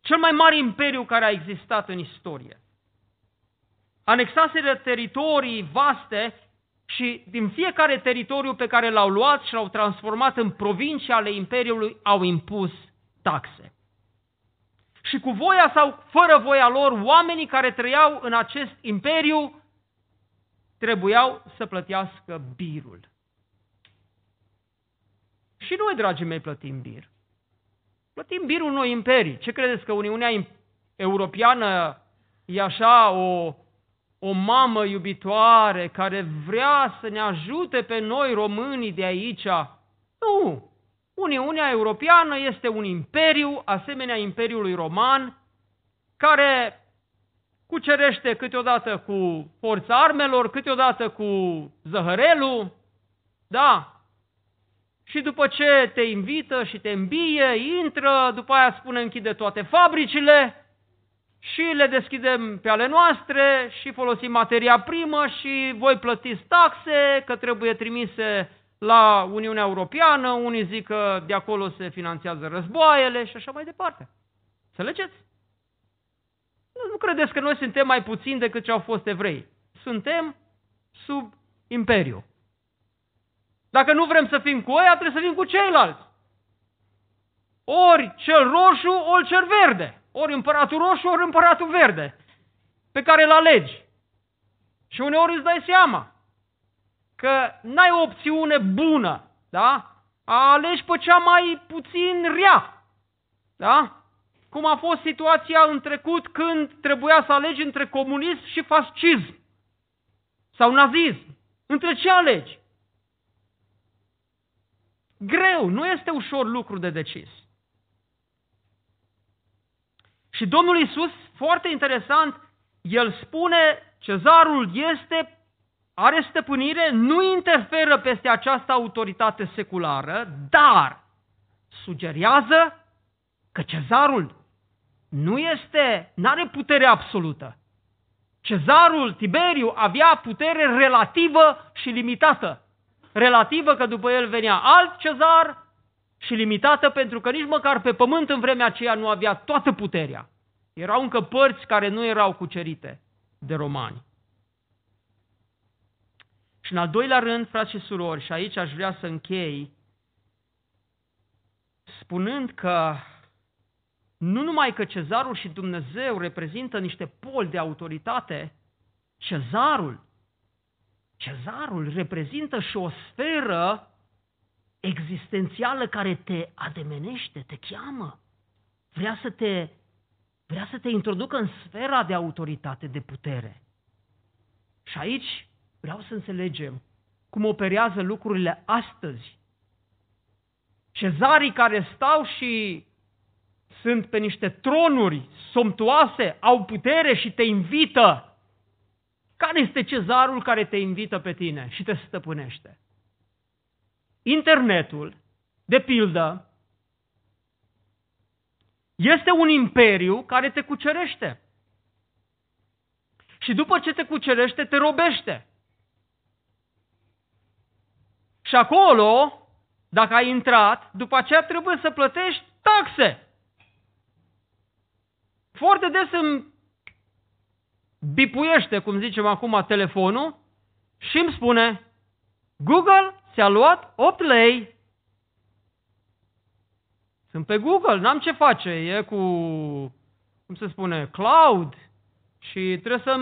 cel mai mare imperiu care a existat în istorie. Anexaseră teritorii vaste și din fiecare teritoriu pe care l-au luat și l-au transformat în provincii ale imperiului, au impus taxe. Și cu voia sau fără voia lor, oamenii care trăiau în acest imperiu trebuiau să plătească birul. Și noi, dragii mei, plătim bir. Plătim birul noi imperii. Ce credeți că Uniunea Europeană e așa o, o mamă iubitoare care vrea să ne ajute pe noi românii de aici? Nu! Uniunea Europeană este un imperiu, asemenea Imperiului Roman, care cucerește câteodată cu forța armelor, câteodată cu zăhărelul, da, și după ce te invită și te îmbie, intră, după aia spune închide toate fabricile și le deschidem pe ale noastre și folosim materia primă și voi plătiți taxe că trebuie trimise la Uniunea Europeană, unii zic că de acolo se finanțează războaiele și așa mai departe. Înțelegeți? Nu, nu credeți că noi suntem mai puțini decât ce au fost evrei. Suntem sub imperiu. Dacă nu vrem să fim cu ăia, trebuie să fim cu ceilalți. Ori cel roșu, ori cel verde. Ori împăratul roșu, ori împăratul verde. Pe care îl alegi. Și uneori îți dai seama că n-ai o opțiune bună, da? A alegi pe cea mai puțin rea, da? Cum a fost situația în trecut când trebuia să alegi între comunism și fascism sau nazism. Între ce alegi? Greu, nu este ușor lucru de decis. Și Domnul Isus, foarte interesant, el spune, cezarul este are stăpânire, nu interferă peste această autoritate seculară, dar sugerează că cezarul nu este, nu are putere absolută. Cezarul Tiberiu avea putere relativă și limitată. Relativă că după el venea alt cezar și limitată pentru că nici măcar pe pământ în vremea aceea nu avea toată puterea. Erau încă părți care nu erau cucerite de romani. Și în al doilea rând, frați și surori, și aici aș vrea să închei, spunând că nu numai că cezarul și Dumnezeu reprezintă niște poli de autoritate, cezarul, cezarul reprezintă și o sferă existențială care te ademenește, te cheamă. Vrea să te, vrea să te introducă în sfera de autoritate, de putere. Și aici Vreau să înțelegem cum operează lucrurile astăzi. Cezarii care stau și sunt pe niște tronuri somptuoase, au putere și te invită. Care este cezarul care te invită pe tine și te stăpânește? Internetul, de pildă, este un imperiu care te cucerește. Și după ce te cucerește, te robește. Și acolo, dacă ai intrat, după aceea trebuie să plătești taxe. Foarte des îmi bipuiește, cum zicem acum, telefonul și îmi spune Google ți-a luat 8 lei. Sunt pe Google, n-am ce face, e cu, cum se spune, cloud și trebuie să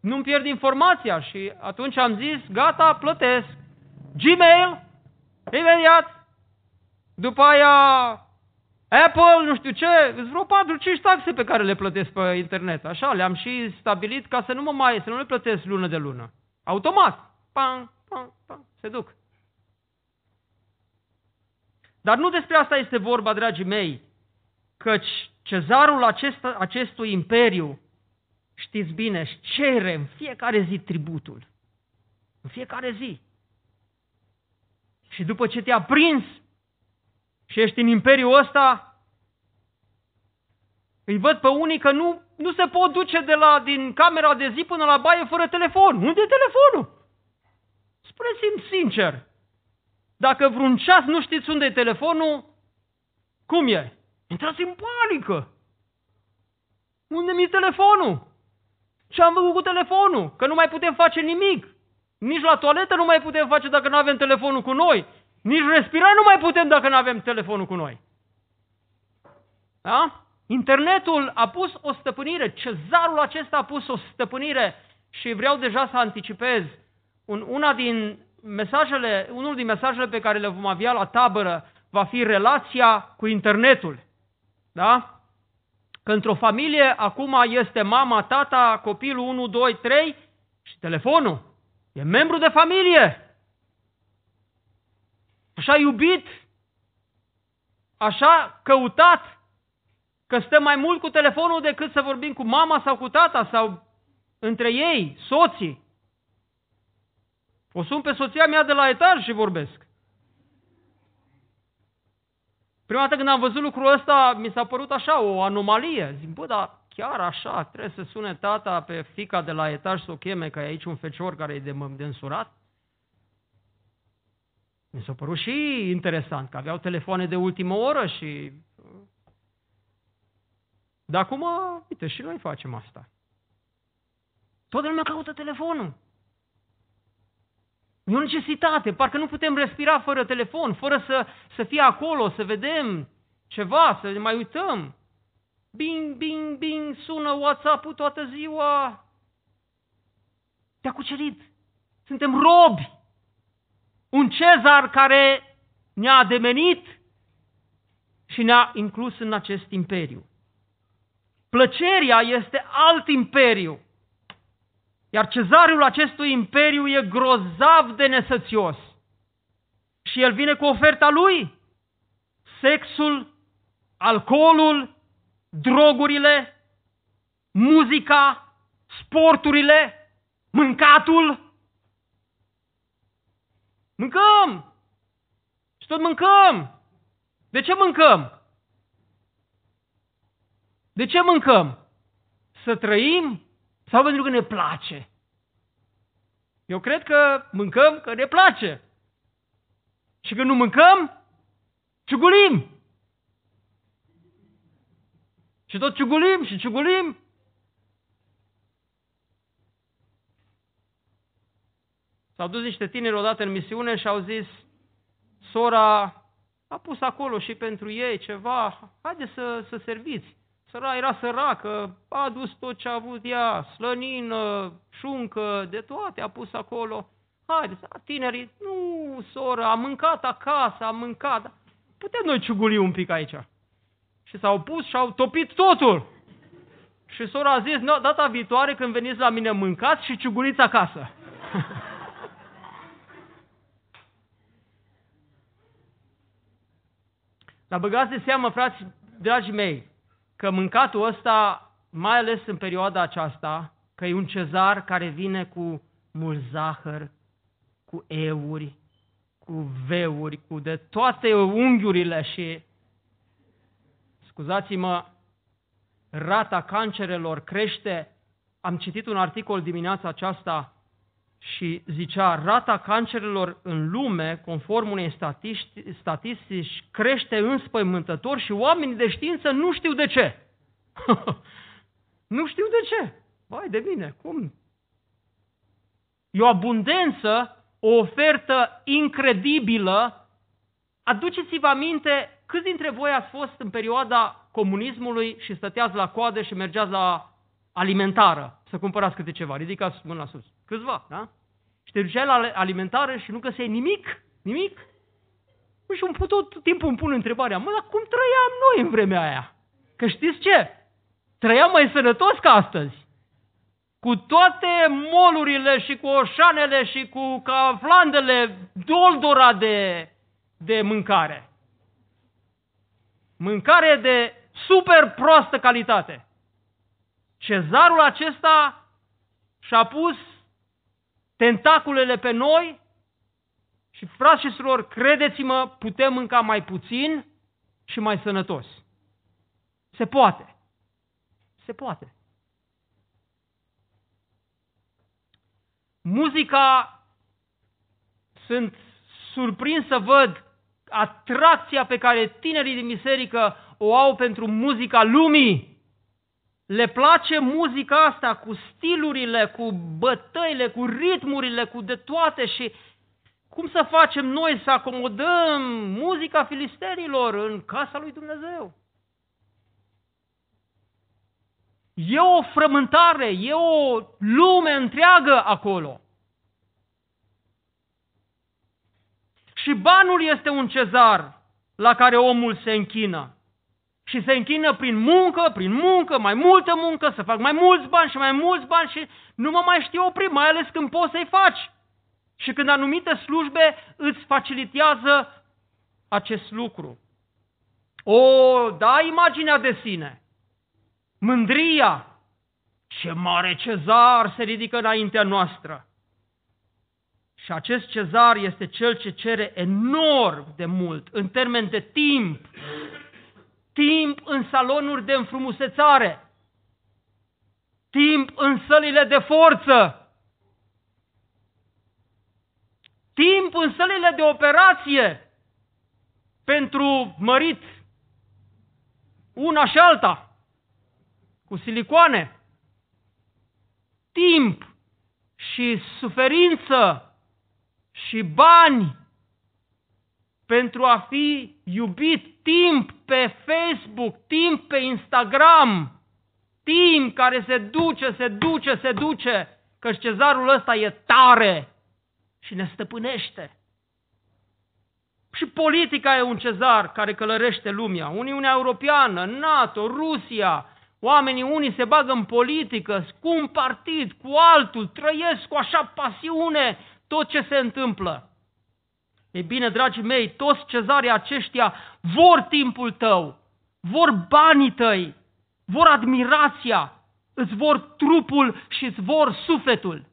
nu-mi pierd informația și atunci am zis, gata, plătesc. Gmail, imediat, după aia Apple, nu știu ce, sunt vreo 4-5 taxe pe care le plătesc pe internet. Așa, le-am și stabilit ca să nu mă mai, să nu le plătesc lună de lună. Automat. Pam, pam, pam, se duc. Dar nu despre asta este vorba, dragii mei, căci cezarul acesta, acestui imperiu, știți bine, își cere în fiecare zi tributul. În fiecare zi. Și după ce te-a prins și ești în imperiul ăsta, îi văd pe unii că nu, nu se pot duce de la, din camera de zi până la baie fără telefon. Unde e telefonul? Spuneți-mi sincer, dacă vreun ceas nu știți unde e telefonul, cum e? Intrați în panică. Unde mi-e telefonul? Ce am făcut cu telefonul? Că nu mai putem face nimic. Nici la toaletă nu mai putem face dacă nu avem telefonul cu noi. Nici respira nu mai putem dacă nu avem telefonul cu noi. Da? Internetul a pus o stăpânire, cezarul acesta a pus o stăpânire și vreau deja să anticipez un, una din mesajele, unul din mesajele pe care le vom avea la tabără va fi relația cu internetul. Da? Că într-o familie acum este mama, tata, copilul 1, 2, 3 și telefonul. E membru de familie așa iubit, așa căutat, că stăm mai mult cu telefonul decât să vorbim cu mama sau cu tata sau între ei, soții. O sun pe soția mea de la etaj și vorbesc. Prima dată când am văzut lucrul ăsta, mi s-a părut așa, o anomalie. Zic, bă, dar chiar așa, trebuie să sune tata pe fica de la etaj să o cheme, că e aici un fecior care e de, de însurat? Mi s-a părut și interesant, că aveau telefoane de ultimă oră și... Dar acum, uite, și noi facem asta. Toată lumea caută telefonul. E o necesitate, parcă nu putem respira fără telefon, fără să, să fie acolo, să vedem ceva, să ne mai uităm. Bing, bing, bing, sună WhatsApp-ul toată ziua. Te-a cucerit. Suntem robi un cezar care ne-a ademenit și ne-a inclus în acest imperiu. Plăceria este alt imperiu, iar cezarul acestui imperiu e grozav de nesățios. Și el vine cu oferta lui, sexul, alcoolul, drogurile, muzica, sporturile, mâncatul, Mâncăm! Și tot mâncăm! De ce mâncăm? De ce mâncăm? Să trăim sau pentru că ne place? Eu cred că mâncăm că ne place. Și când nu mâncăm, ciugulim. Și tot ciugulim și ciugulim S-au dus niște tineri odată în misiune și au zis, sora a pus acolo și pentru ei ceva, haide să, să serviți. Săra era săracă, a adus tot ce a avut ea, slănină, șuncă, de toate a pus acolo. Haide, tinerii, nu, sora, a mâncat acasă, a mâncat. Putem noi ciuguli un pic aici. Și s-au pus și au topit totul. Și sora a zis, no, data viitoare când veniți la mine mâncați și ciuguliți acasă. <laughs> Dar băgați de seamă, frați, dragii mei, că mâncatul ăsta, mai ales în perioada aceasta, că e un cezar care vine cu mult zahăr, cu euri, cu veuri, cu de toate unghiurile și, scuzați-mă, rata cancerelor crește. Am citit un articol dimineața aceasta și zicea, rata cancerelor în lume, conform unei statistici, crește înspăimântător și oamenii de știință nu știu de ce. <laughs> nu știu de ce. Vai de bine, cum? E o abundență, o ofertă incredibilă. Aduceți-vă aminte câți dintre voi ați fost în perioada comunismului și stăteați la coadă și mergeați la alimentară să cumpărați câte ceva. Ridicați mâna sus. Câțiva, da? Și te duceai la alimentară și nu găseai nimic, nimic. Păi și îmi tot timpul îmi pun întrebarea, mă, dar cum trăiam noi în vremea aia? Că știți ce? Trăiam mai sănătos ca astăzi. Cu toate molurile și cu oșanele și cu caflandele doldora de, de mâncare. Mâncare de super proastă calitate. Cezarul acesta și-a pus tentaculele pe noi și, frați și surori, credeți-mă, putem mânca mai puțin și mai sănătos. Se poate. Se poate. Muzica, sunt surprins să văd atracția pe care tinerii din biserică o au pentru muzica lumii. Le place muzica asta cu stilurile, cu bătăile, cu ritmurile, cu de toate și cum să facem noi să acomodăm muzica filistenilor în casa lui Dumnezeu? E o frământare, e o lume întreagă acolo. Și banul este un cezar la care omul se închină. Și se închină prin muncă, prin muncă, mai multă muncă, să fac mai mulți bani și mai mulți bani și nu mă mai știu opri, mai ales când poți să-i faci. Și când anumite slujbe îți facilitează acest lucru. O, da, imaginea de sine. Mândria. Ce mare cezar se ridică înaintea noastră. Și acest cezar este cel ce cere enorm de mult, în termen de timp. Timp în salonuri de înfrumusețare. Timp în sălile de forță. Timp în sălile de operație pentru mărit una și alta cu silicoane. Timp și suferință și bani pentru a fi iubit, timp pe Facebook, timp pe Instagram, timp care se duce, se duce, se duce, că cezarul ăsta e tare și ne stăpânește. Și politica e un cezar care călărește lumea. Uniunea Europeană, NATO, Rusia, oamenii unii se bagă în politică, cu un partid, cu altul, trăiesc cu așa pasiune tot ce se întâmplă. Ei bine, dragii mei, toți cezarii aceștia vor timpul tău, vor banii tăi, vor admirația, îți vor trupul și îți vor sufletul.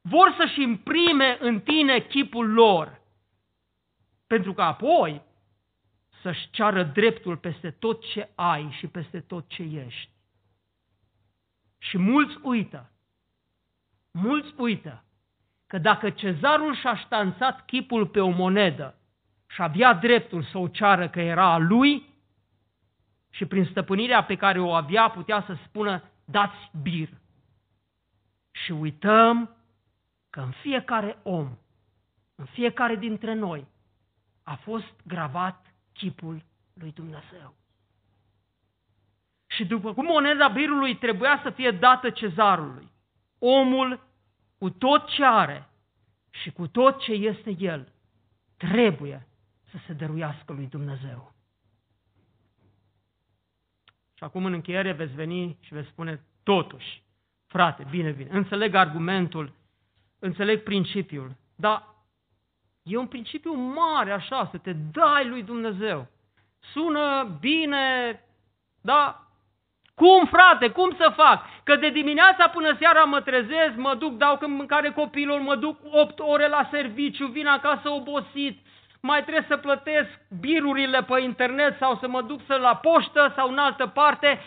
Vor să-și imprime în tine chipul lor, pentru că apoi să-și ceară dreptul peste tot ce ai și peste tot ce ești. Și mulți uită, mulți uită că dacă cezarul și-a ștanțat chipul pe o monedă și avea dreptul să o ceară că era a lui și prin stăpânirea pe care o avea putea să spună dați bir. Și uităm că în fiecare om, în fiecare dintre noi, a fost gravat chipul lui Dumnezeu. Și după cum moneda birului trebuia să fie dată cezarului, omul cu tot ce are și cu tot ce este el, trebuie să se dăruiască lui Dumnezeu. Și acum în încheiere veți veni și veți spune, totuși, frate, bine, bine, înțeleg argumentul, înțeleg principiul, dar e un principiu mare așa, să te dai lui Dumnezeu. Sună bine, da, cum, frate, cum să fac? Că de dimineața până seara mă trezesc, mă duc, dau când mâncare copilul, mă duc 8 ore la serviciu, vin acasă obosit, mai trebuie să plătesc birurile pe internet sau să mă duc să la poștă sau în altă parte.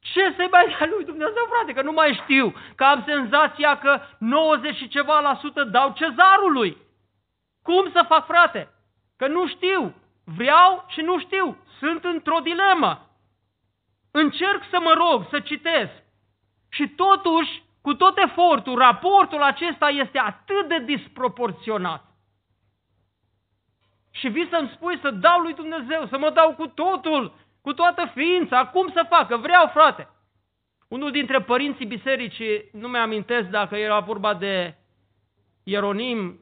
Ce să-i mai dea lui Dumnezeu, frate, că nu mai știu, că am senzația că 90 și ceva la sută dau cezarului. Cum să fac, frate? Că nu știu. Vreau și nu știu. Sunt într-o dilemă încerc să mă rog, să citesc. Și totuși, cu tot efortul, raportul acesta este atât de disproporționat. Și vii să-mi spui să dau lui Dumnezeu, să mă dau cu totul, cu toată ființa, cum să fac? Că vreau, frate. Unul dintre părinții bisericii, nu mi amintesc dacă era vorba de Ieronim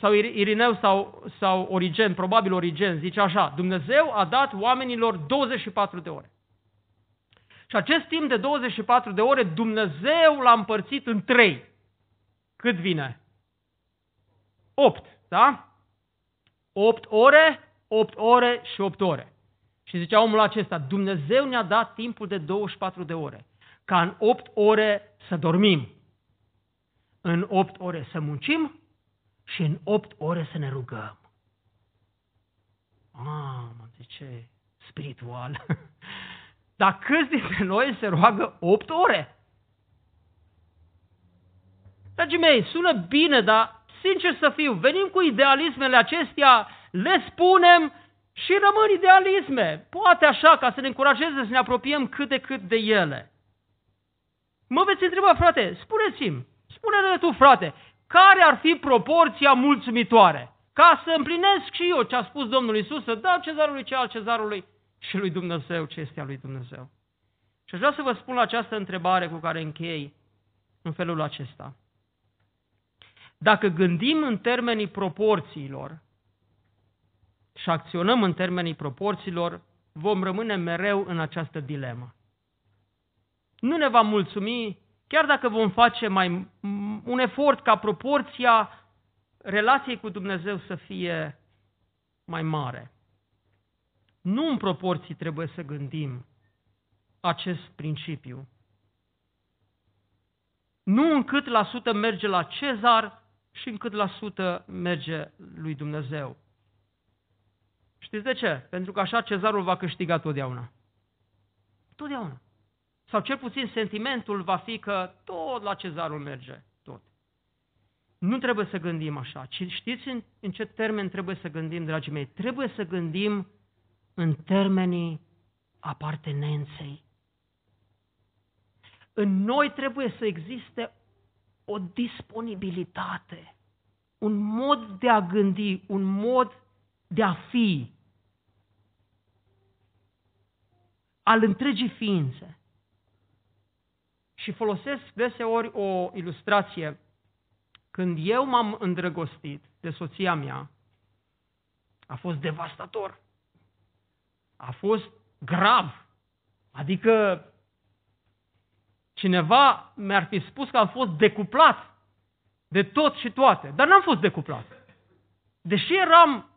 sau Irineu sau, sau Origen, probabil Origen, zice așa, Dumnezeu a dat oamenilor 24 de ore. Și acest timp de 24 de ore, Dumnezeu l-a împărțit în trei. Cât vine? 8, da? 8 ore, 8 ore și 8 ore. Și zicea omul acesta, Dumnezeu ne-a dat timpul de 24 de ore, ca în 8 ore să dormim, în 8 ore să muncim și în 8 ore să ne rugăm. Mamă, de ce spiritual! <laughs> Dar câți dintre noi se roagă 8 ore? Dragii mei, sună bine, dar sincer să fiu, venim cu idealismele acestea, le spunem și rămân idealisme. Poate așa, ca să ne încurajeze să ne apropiem cât de cât de ele. Mă veți întreba, frate, spuneți-mi, spune-le tu, frate, care ar fi proporția mulțumitoare? Ca să împlinesc și eu ce a spus Domnul Isus, să dau cezarului ce al cezarului și lui Dumnezeu ce este al lui Dumnezeu. Și aș vrea să vă spun la această întrebare cu care închei în felul acesta. Dacă gândim în termenii proporțiilor și acționăm în termenii proporțiilor, vom rămâne mereu în această dilemă. Nu ne va mulțumi chiar dacă vom face mai un efort ca proporția relației cu Dumnezeu să fie mai mare. Nu în proporții trebuie să gândim acest principiu. Nu în cât la sută merge la Cezar și în cât la sută merge lui Dumnezeu. Știți de ce? Pentru că așa cezarul va câștiga totdeauna. Totdeauna. Sau cel puțin sentimentul va fi că tot la cezarul merge, tot. Nu trebuie să gândim așa, ci știți în, în ce termen trebuie să gândim, dragii mei? Trebuie să gândim în termenii apartenenței. În noi trebuie să existe o disponibilitate, un mod de a gândi, un mod de a fi al întregii ființe. Și folosesc deseori o ilustrație. Când eu m-am îndrăgostit de soția mea, a fost devastator. A fost grav. Adică cineva mi-ar fi spus că am fost decuplat de tot și toate, dar n-am fost decuplat. Deși eram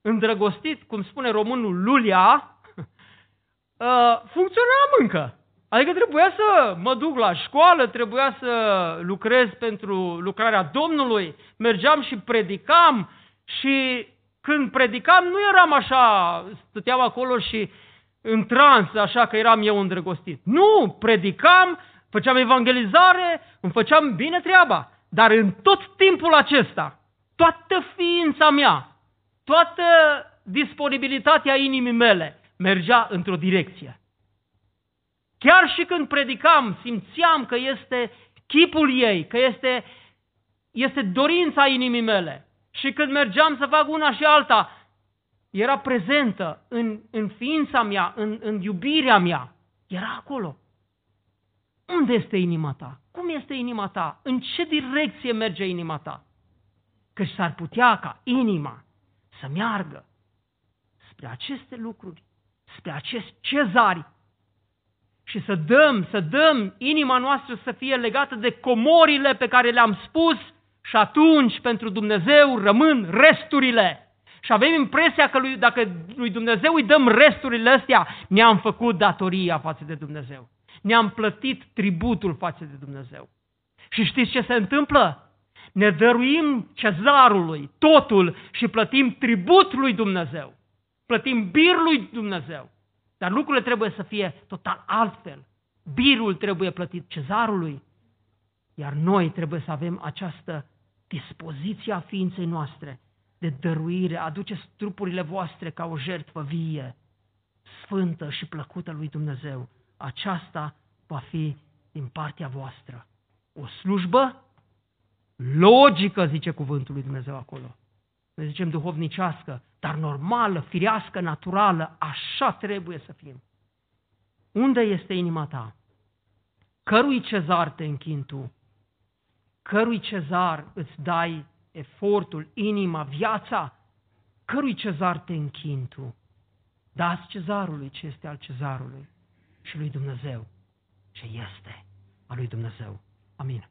îndrăgostit, cum spune românul, lulia, uh, <laughs> funcționam încă. Adică trebuia să mă duc la școală, trebuia să lucrez pentru lucrarea Domnului, mergeam și predicam și când predicam nu eram așa, stăteam acolo și în trans, așa că eram eu îndrăgostit. Nu, predicam, făceam evangelizare, îmi făceam bine treaba. Dar în tot timpul acesta, toată ființa mea, toată disponibilitatea inimii mele mergea într-o direcție. Chiar și când predicam, simțeam că este chipul ei, că este, este dorința inimii mele. Și când mergeam să fac una și alta, era prezentă în, în ființa mea, în, în iubirea mea. Era acolo. Unde este inima ta? Cum este inima ta? În ce direcție merge inima ta? Că s-ar putea ca inima să meargă spre aceste lucruri, spre acest cezari și să dăm, să dăm inima noastră să fie legată de comorile pe care le-am spus și atunci pentru Dumnezeu rămân resturile. Și avem impresia că lui, dacă lui Dumnezeu îi dăm resturile astea, ne-am făcut datoria față de Dumnezeu. Ne-am plătit tributul față de Dumnezeu. Și știți ce se întâmplă? Ne dăruim cezarului totul și plătim tribut lui Dumnezeu. Plătim bir lui Dumnezeu. Dar lucrurile trebuie să fie total altfel. Birul trebuie plătit cezarului, iar noi trebuie să avem această dispoziție a ființei noastre de dăruire. Aduceți trupurile voastre ca o jertfă vie, sfântă și plăcută lui Dumnezeu. Aceasta va fi din partea voastră. O slujbă logică, zice cuvântul lui Dumnezeu acolo. Noi zicem duhovnicească, dar normală, firească, naturală, așa trebuie să fim. Unde este inima ta? Cărui cezar te închin tu? Cărui cezar îți dai efortul, inima, viața? Cărui cezar te închin tu? Dați cezarului ce este al cezarului și lui Dumnezeu ce este al lui Dumnezeu. Amin.